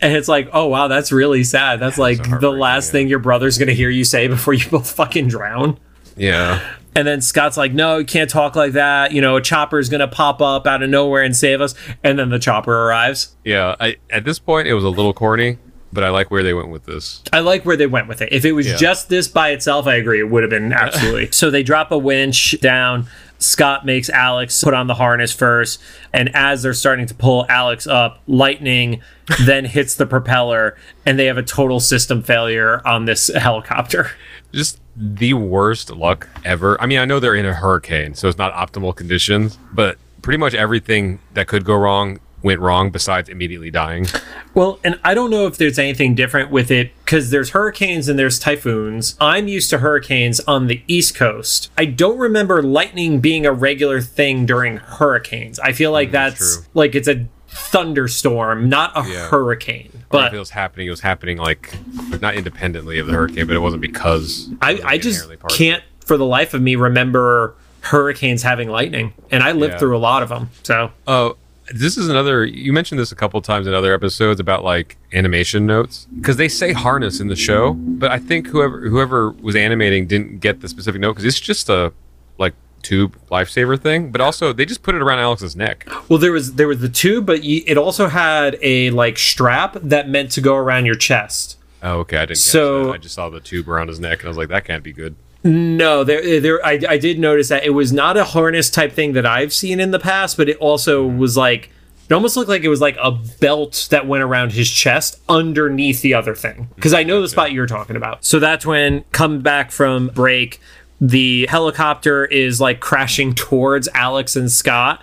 And it's like, oh wow, that's really sad. That's like the last yeah. thing your brother's gonna hear you say before you both fucking drown. Yeah. And then Scott's like, no, you can't talk like that. You know, a chopper is gonna pop up out of nowhere and save us. And then the chopper arrives. Yeah. I, at this point, it was a little corny, but I like where they went with this. I like where they went with it. If it was Yeah. just this by itself, I agree. It would have been absolutely. so they drop a winch down. Scott makes Alex put on the harness first. And as they're starting to pull Alex up, lightning then hits the propeller. And they have a total system failure on this helicopter. Just the worst luck ever. I mean, I know they're in a hurricane, so it's not optimal conditions, but pretty much everything that could go wrong went wrong besides immediately dying. Well, and I don't know if there's anything different with it because there's hurricanes and there's typhoons. I'm used to hurricanes on the East Coast. I don't remember lightning being a regular thing during hurricanes. I feel like that's, Mm, true. like it's a thunderstorm, not a Yeah. hurricane. But if it was happening, it was happening like not independently of the hurricane, but it wasn't because I, was, I just inherently part of it. can't, for the life of me, remember hurricanes having lightning. And I lived Yeah. through a lot of them. So Oh, this is another. You mentioned this a couple times in other episodes about like animation notes because they say harness in the show, but I think whoever whoever was animating didn't get the specific note because it's just a tube lifesaver thing. But also they just put it around Alex's neck. Well, there was there was the tube, but you, it also had a like strap that meant to go around your chest. Oh, okay, I didn't. So- I just saw the tube around his neck and I was like, that can't be good. No, there, there. I, I did notice that it was not a harness type thing that I've seen in the past, but it also mm-hmm. was like it almost looked like it was like a belt that went around his chest underneath the other thing. Because I know the spot you're talking about. So that's when come back from break. The helicopter is like crashing towards Alex and Scott,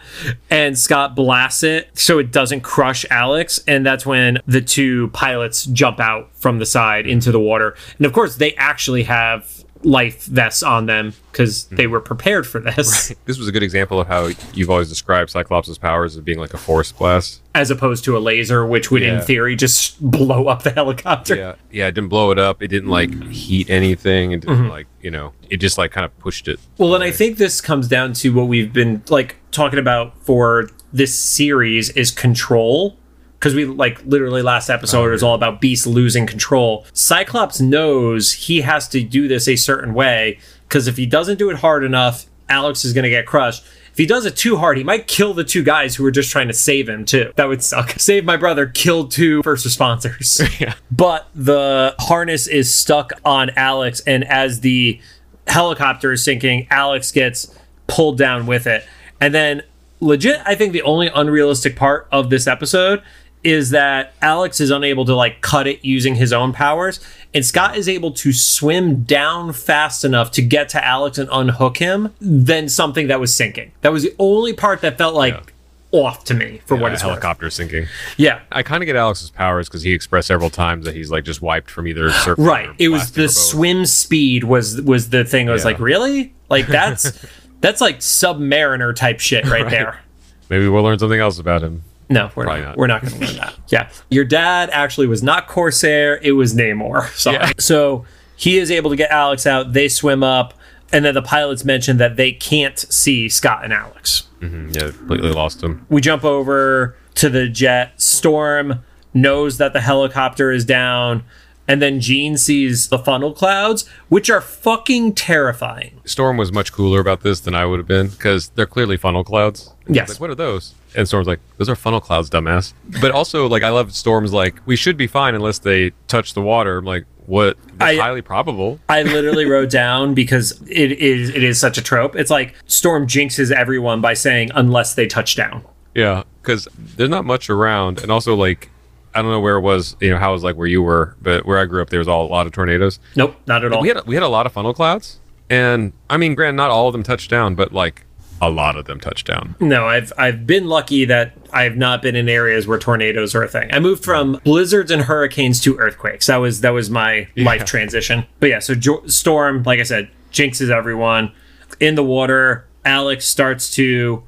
and Scott blasts it so it doesn't crush Alex. And that's when the two pilots jump out from the side into the water. And of course, they actually have life vests on them because they were prepared for this, This was a good example of how you've always described Cyclops' powers as being like a force blast. as opposed to a laser, which would, in theory, just blow up the helicopter. Yeah, yeah. It didn't blow it up. It didn't like heat anything. It Mm-hmm. like you know. It just like kind of pushed it. Well, and I think this comes down to what we've been like talking about for this series is control. Because we like literally last episode was oh, all about Beast losing control. Cyclops knows he has to do this a certain way because if he doesn't do it hard enough, Alex is going to get crushed. If he does it too hard, he might kill the two guys who were just trying to save him too. That would suck. Save my brother, killed two first responders. Yeah. but the harness is stuck on Alex, and as the helicopter is sinking, Alex gets pulled down with it. And then, legit, I think the only unrealistic part of this episode is that Alex is unable to like cut it using his own powers, and Scott is able to swim down fast enough to get to Alex and unhook him. Than something that was sinking. That was the only part that felt like off to me for what Yeah, it's worth. helicopter sinking. Yeah, I kind of get Alex's powers because he expressed several times that he's like just wiped from either surfing. right it was the swim speed was was the thing i was Yeah. like really like that's that's like submariner type shit right, there Maybe we'll learn something else about him. No we're Probably not, not. we're not going to learn that yeah your dad actually was not corsair it was namor sorry Yeah. so he is able to get alex out they swim up and then the pilots mention that they can't see scott and alex Mhm, Yeah, completely lost him. we jump over to the jet. Storm knows that the helicopter is down. And then Jean sees the funnel clouds, which are fucking terrifying. Storm was much cooler about this than I would have been because they're clearly funnel clouds. Yes. Like, what are those? And Storm's like, those are funnel clouds, dumbass. But also, like, I love Storm's like, we should be fine unless they touch the water. I'm like, what? That's I- highly probable. I literally wrote down because it is it is such a trope. It's like Storm jinxes everyone by saying unless they touch down. Yeah, because there's not much around, and also like I don't know where it was, you know, how it was like where you were, but where I grew up, there was all a lot of tornadoes. Nope, not at all. We had we had a lot of funnel clouds, and I mean, granted, not all of them touched down, but like a lot of them touched down. No, I've I've been lucky that I've not been in areas where tornadoes are a thing. I moved from blizzards and hurricanes to earthquakes. That was that was my life transition. But yeah, so jo- storm, like I said, jinxes everyone in the water. Alex starts to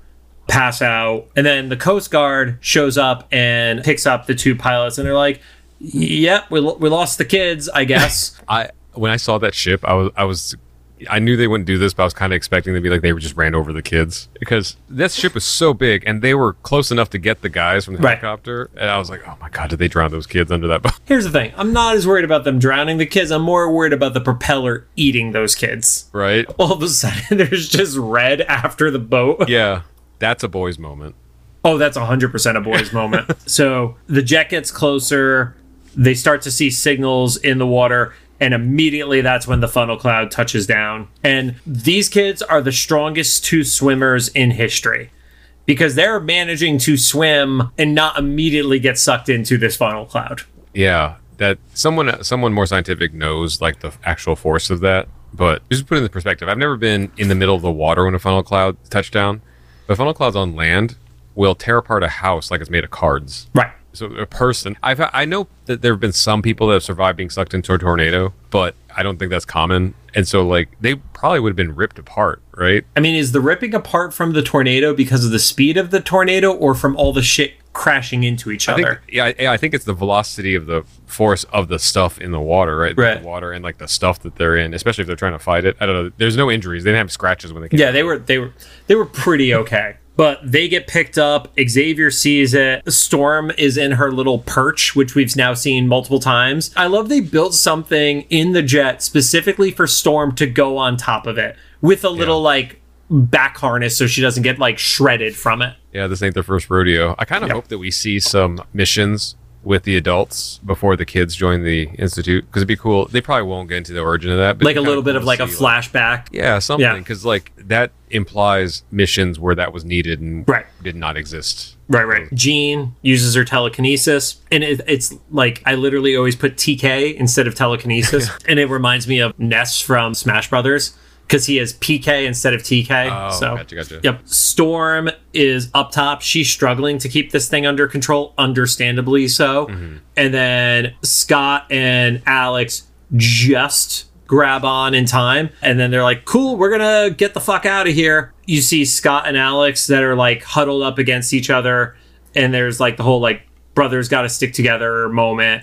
pass out, and then the Coast Guard shows up and picks up the two pilots, and they're like, "Yep, we, lo- we lost the kids, I guess." I when I saw that ship, I was I was I knew they wouldn't do this, but I was kind of expecting to be like they just ran over the kids because that ship was so big and they were close enough to get the guys from the Right. helicopter. And I was like, oh my god, did they drown those kids under that boat? Here's the thing I'm not as worried about them drowning the kids. I'm more worried about the propeller eating those kids. right? All of a sudden, there's just red after the boat. Yeah, that's a boys' moment. Oh, that's 100% a boys' moment. so the jet gets closer. They start to see signals in the water. And immediately that's when the funnel cloud touches down. And these kids are the strongest two swimmers in history because they're managing to swim and not immediately get sucked into this funnel cloud. Yeah, that someone someone more scientific knows like the actual force of that. But just put it in perspective, I've never been in the middle of the water when a funnel cloud touchdown. But funnel clouds on land will tear apart a house like it's made of cards. Right. So a person, I've I know that there have been some people that have survived being sucked into a tornado, but I don't think that's common. And so like they probably would have been ripped apart, right? I mean, is the ripping apart from the tornado because of the speed of the tornado or from all the shit crashing into each I think, other? yeah, I- I think it's the velocity of the force of the stuff in the water, right? Right. The water and like the stuff that they're in, especially if they're trying to fight it. I don't know. There's no injuries. They didn't have scratches when they came. Yeah, they were they were they were pretty okay. But they get picked up. Xavier sees it. Storm is in her little perch, which we've now seen multiple times. I love they built something in the jet specifically for Storm to go on top of it with a little like back harness so she doesn't get like shredded from it. Yeah, this ain't their first rodeo. I kind of Yeah. hope that we see some missions with the adults before the kids join the institute because it'd be cool. They probably won't get into the origin of that, but Like a little bit of like a flashback. yeah, something Yeah. because like that implies missions where that was needed and Right. did not exist. Right, right. Jean uses her telekinesis, and it, it's like I literally always put TK instead of telekinesis, and it reminds me of Ness from Smash Brothers because he has PK instead of TK. Oh, so, gotcha, gotcha. yep. Storm is up top. She's struggling to keep this thing under control, understandably so. Mm-hmm. And then Scott and Alex just grab on in time and then they're like cool we're gonna get the fuck out of here you see scott and alex that are like huddled up against each other and there's like the whole like brothers gotta stick together moment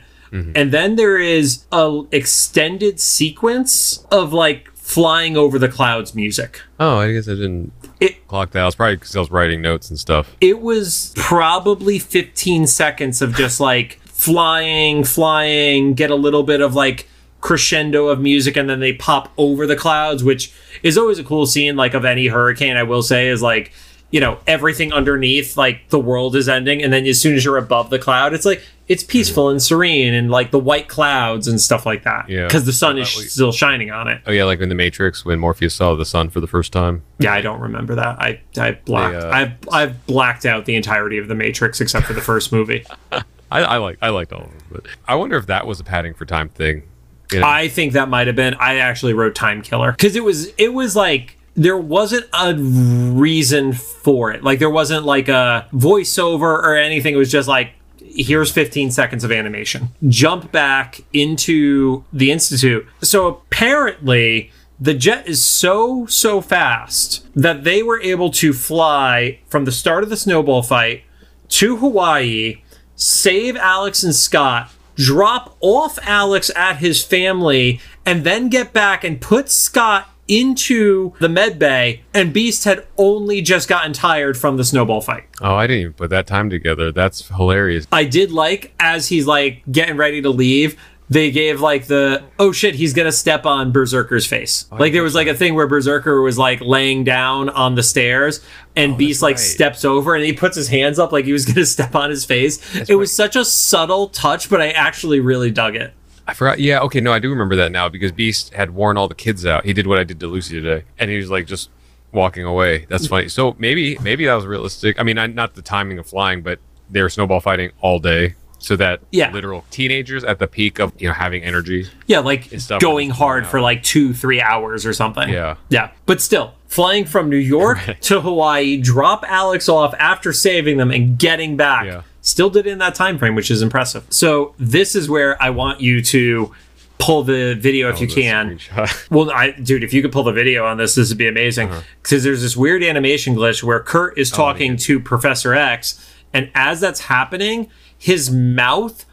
and then there is a extended sequence of like flying over the clouds music Oh, I guess I didn't It- clock that. I was probably because I was writing notes and stuff. it was probably 15 seconds of just like flying, flying, get a little bit of like crescendo of music, and then they pop over the clouds, which is always a cool scene, like of any hurricane, I will say, is like, you know, everything underneath, like the world is ending, and then as soon as you're above the cloud, it's like it's peaceful and serene and like the white clouds and stuff like that. Yeah. Because the sun is we- still shining on it. Oh yeah, like in the Matrix when Morpheus saw the sun for the first time. Yeah, I don't remember that. I I blacked. They, uh, I've I've blacked out the entirety of the Matrix except for the first movie. I, I like I liked all of them, but I wonder if that was a padding for time thing. You know? I think that might have been. I actually wrote Time Killer because it was it was like there wasn't a reason for it. Like there wasn't like a voiceover or anything. It was just like here's 15 seconds of animation. Jump back into the institute. So apparently the jet is so so fast that they were able to fly from the start of the snowball fight to Hawaii, save Alex and Scott, drop off Alex at his family, and then get back and put Scott into the med bay. And Beast had only just gotten tired from the snowball fight. oh, I didn't even put that time together. That's hilarious. I did like as he's like getting ready to leave. They gave like the oh shit he's gonna step on Berzerker's face. Oh, like there was like a thing where Berserker was like laying down on the stairs and oh, Beast like right. steps over and he puts his hands up like he was gonna step on his face. it was such a subtle touch, but I actually really dug it. I forgot. Yeah, okay, no, I do remember that now because Beast had worn all the kids out. He did what I did to Lucy today, and he was like just walking away. That's funny. So maybe maybe that was realistic. I mean, I, not the timing of flying, but they were snowball fighting all day, so that Yeah. literal teenagers at the peak of you know having energy. Yeah, like going hard for like two, three hours or something. Yeah. Yeah. But still, flying from New York to Hawaii, drop Alex off after saving them and getting back. Yeah. Still did it in that time frame, which is impressive. So this is where I want you to pull the video if you Oh, the can. screenshot. Well, I, dude, if you could pull the video on this, this would be amazing. Uh-huh. Because there's this weird animation glitch where Kurt Oh, is talking to Professor X, and as that's happening, his mouth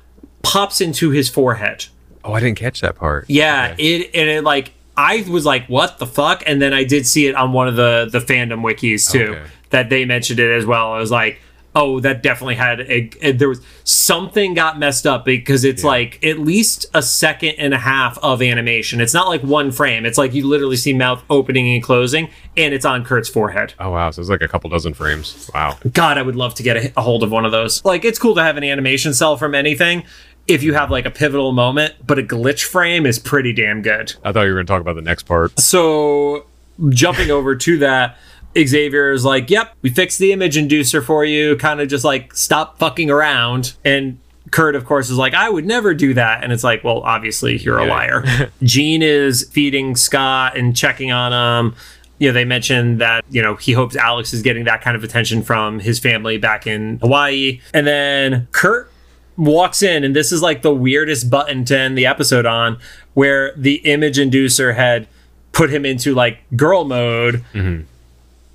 pops into his forehead. oh, I didn't catch that part. Yeah, Okay. it and it like I was like, what the fuck? And then I did see it on one of the the fandom wikis too Okay. that they mentioned it as well. I was like, oh, that definitely had a, a- there was something got messed up because it's like at least a second and a half of animation. It's not like one frame. It's like you literally see mouth opening and closing, and it's on Kurt's forehead. Oh wow, so it's like a couple dozen frames. Wow. God, I would love to get a, a hold of one of those. Like, it's cool to have an animation cell from anything if you have like a pivotal moment, but a glitch frame is pretty damn good. I thought you were going to talk about the next part. So, jumping over to that, Xavier is like, "Yep, we fixed the image inducer for you." Kind of just like stop fucking around. And Kurt, of course, is like, "I would never do that." And it's like, "Well, obviously, you're a Yeah. liar." Jean is feeding Scott and checking on him. You know, they mentioned that you know he hopes Alex is getting that kind of attention from his family back in Hawaii. And then Kurt walks in, and this is like the weirdest button to end the episode on, where the image inducer had put him into like girl mode. Mm-hmm.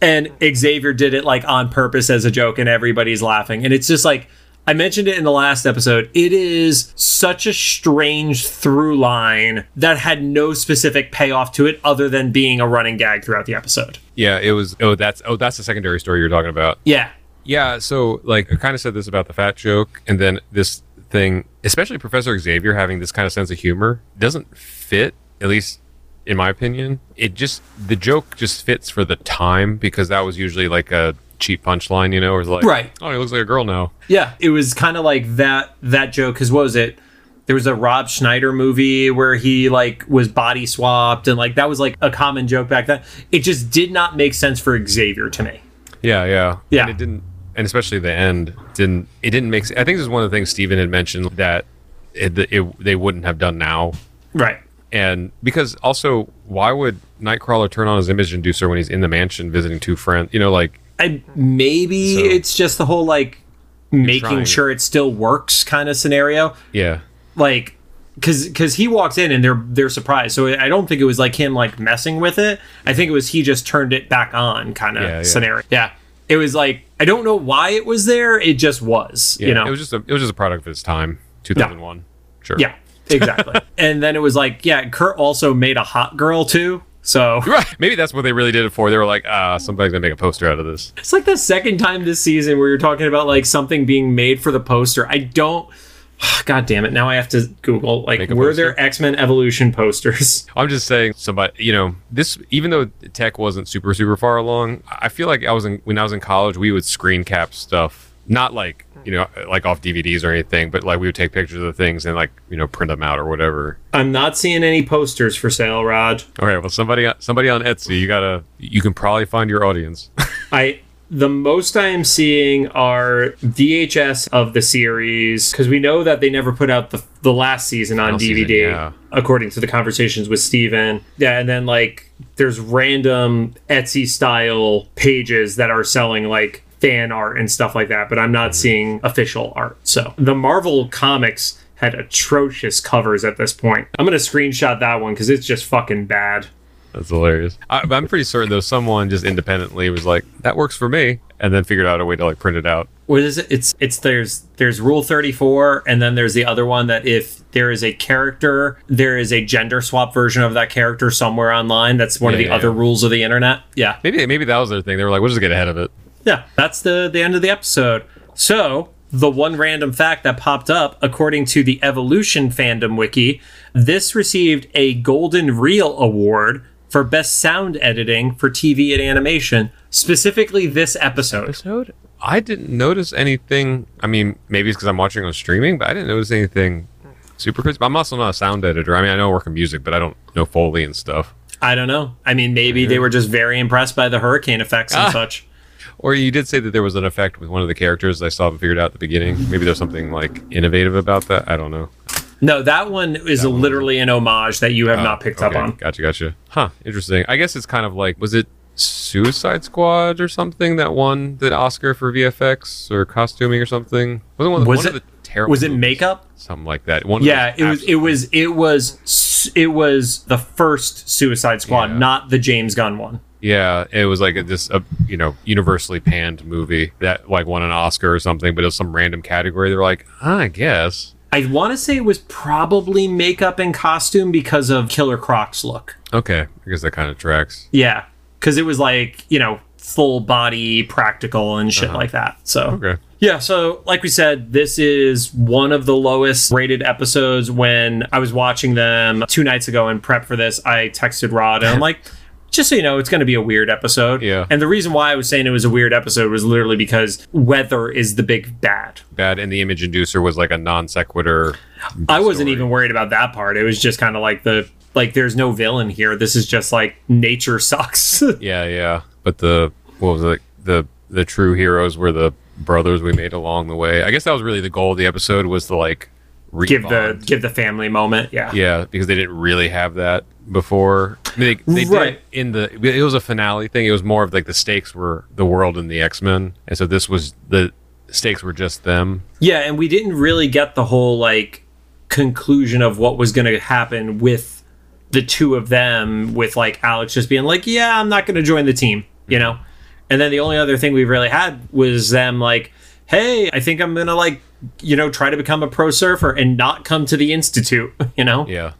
And Xavier did it like on purpose as a joke, and everybody's laughing. And it's just like, I mentioned it in the last episode. It is such a strange through line that had no specific payoff to it other than being a running gag throughout the episode. Yeah, it was. Oh, that's oh, that's the secondary story you're talking about. Yeah. Yeah, so like I kind of said this about the fat joke, and then this thing, especially Professor Xavier having this kind of sense of humor, doesn't fit. At least in my opinion, it just the joke just fits for the time because that was usually like a cheap punchline, you know, or like, Right. oh, he looks like a girl now. Yeah, it was kind of like that that joke because what was it? There was a Rob Schneider movie where he like was body swapped and like that was like a common joke back then. It just did not make sense for Xavier to me. Yeah, yeah, Yeah. And it didn't, and especially the end didn't. It didn't make. I think this is one of the things Steven had mentioned that it, it, they wouldn't have done now. Right. And because also, why would Nightcrawler turn on his image inducer when he's in the mansion visiting two friends? You know, like I maybe So- it's just the whole like making trying. sure it still works kind of scenario. yeah, Like because because he walks in and they're they're surprised. So I don't think it was like him like messing with it. I think it was he just turned it back on kind of Yeah, yeah. scenario. Yeah. It was like I don't know why it was there. It just was. yeah. you know. it was just a it was just a product of its time, two thousand one. Sure. yeah. Exactly. and then it was like yeah. Kurt also made a hot girl too. So Right. Maybe that's what they really did it for. They were like, ah, somebody's gonna make a poster out of this. It's like the second time this season where you're talking about like something being made for the poster. I don't. God damn it! Now I have to Google like were poster? there X Men Evolution posters? I'm just saying, somebody, you know, this even though tech wasn't super super far along, I feel like I was in when I was in college, we would screen cap stuff, not like you know, like off DVDs or anything, but like we would take pictures of the things and like you know print them out or whatever. I'm not seeing any posters for sale, Rod. All right, well, somebody somebody on Etsy, you gotta, you can probably find your audience. I the most I am seeing are VHS of the series because we know that they never put out the the last season on Final DVD, season, yeah. according to the conversations with Steven. Yeah, and then like there's random Etsy style pages that are selling like fan art and stuff like that, but I'm Mm-hmm. not seeing official art. So the Marvel comics had atrocious covers at this point. I'm gonna screenshot that one because it's just fucking bad. That's hilarious. I, I'm pretty certain though, someone just independently was like, that works for me, and then figured out a way to like print it out. what is it? It's it's there's there's rule 34 and then there's the other one that if there is a character, there is a gender swap version of that character somewhere online. That's one of the yeah, other yeah. rules of the internet. Yeah. Maybe maybe that was their thing. They were like, we'll just get ahead of it. Yeah, that's the the end of the episode. So, the one random fact that popped up according to the Evolution fandom wiki, this received a Golden Reel award for best sound editing for TV and animation, specifically this episode. episode? I didn't notice anything. I mean, maybe it's because I'm watching on streaming, but I didn't notice anything super crazy. But I'm also not a sound editor. I mean, I know I work in music, but I don't know Foley and stuff. I don't know. I mean, maybe they were just very impressed by the hurricane effects and Ah. such. Or you did say that there was an effect with one of the characters I saw and figured out at the beginning. Maybe there's something like innovative about that. I don't know. No, that one is literally an homage that you have not ah, picked up on. Gotcha, gotcha. Huh, interesting. I guess it's kind of like, was it Suicide Squad or something that won the Oscar for VFX or costuming or something? Wasn't one, Was one it- of the terrible Was it movies. makeup? Something like that. One Yeah, it was. It was. It was. It was the first Suicide Squad, Yeah. not the James Gunn one. Yeah, it was like a, this, uh, you know, universally panned movie that like won an Oscar or something, but it was some random category. They're like, I guess. I want to say it was probably makeup and costume because of Killer Croc's look. Okay, I guess that kind of tracks. Yeah, because it was like you know full body practical and shit like that. So Okay. yeah, so like we said, this is one of the lowest rated episodes. When I was watching them two nights ago in prep for this, I texted Rod and I'm like, just so you know, it's going to be a weird episode. Yeah. And the reason why I was saying it was a weird episode was literally because weather is the big bad. Bad, and the image inducer was like a non sequitur. I wasn't story. even worried about that part. It was just kind of like the like there's no villain here. This is just like nature sucks. Yeah, yeah. But the what was it? The the true heroes were the brothers we made along the way. I guess that was really the goal of the episode was to like give the give the family moment. Yeah. yeah because they didn't really have that before. I mean, they, they Right. did in the it was a finale thing. It was more of like the stakes were the world and the X Men, and so this was the stakes were just them. Yeah, and we didn't really get the whole like conclusion of what was going to happen with the two of them with like Alex just being like, "Yeah, I'm not going to join the team," you know. And then the only other thing we really had was them like, "Hey, I think I'm going to like, you know, try to become a pro surfer and not come to the institute," you know? Yeah,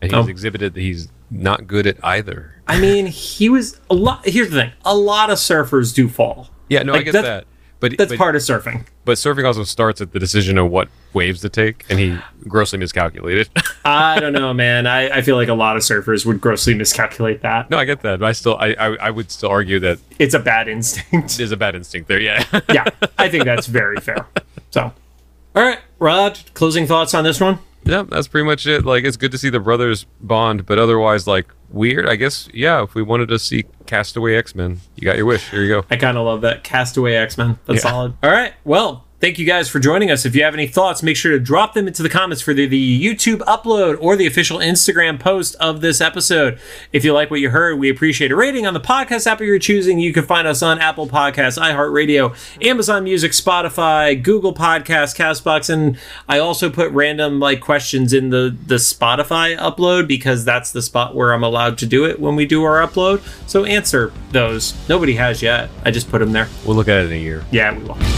and he's Oh. exhibited that he's not good at either. I mean, he was a lot Here's the thing. A lot of surfers do fall. Yeah, no, I Like, get that. But That's but, part of surfing. but surfing also starts at the decision of what waves to take, and he grossly miscalculated. I don't know, man. I, I feel like a lot of surfers would grossly miscalculate that. no, I get that, but I still I, I I would still argue that It's a bad instinct. there's a bad instinct there. Yeah. yeah, I think that's very fair. So, all right, Rod, closing thoughts on this one? Yeah, that's pretty much it. Like, it's good to see the brothers bond, but otherwise, like, weird. I guess, yeah, if we wanted to see Castaway X Men, you got your wish. Here you go. I kind of love that. Castaway X Men. That's Yeah. solid. All right. Well, thank you guys for joining us. If you have any thoughts, make sure to drop them into the comments for the, the YouTube upload or the official Instagram post of this episode. If you like what you heard, we appreciate a rating on the podcast app of your choosing. You can find us on Apple Podcasts, iHeartRadio, Amazon Music, Spotify, Google Podcasts, Castbox, and I also put random like questions in the the Spotify upload because that's the spot where I'm allowed to do it when we do our upload. So answer those. Nobody has yet. I just put them there. We'll look at it in a year. Yeah, we will.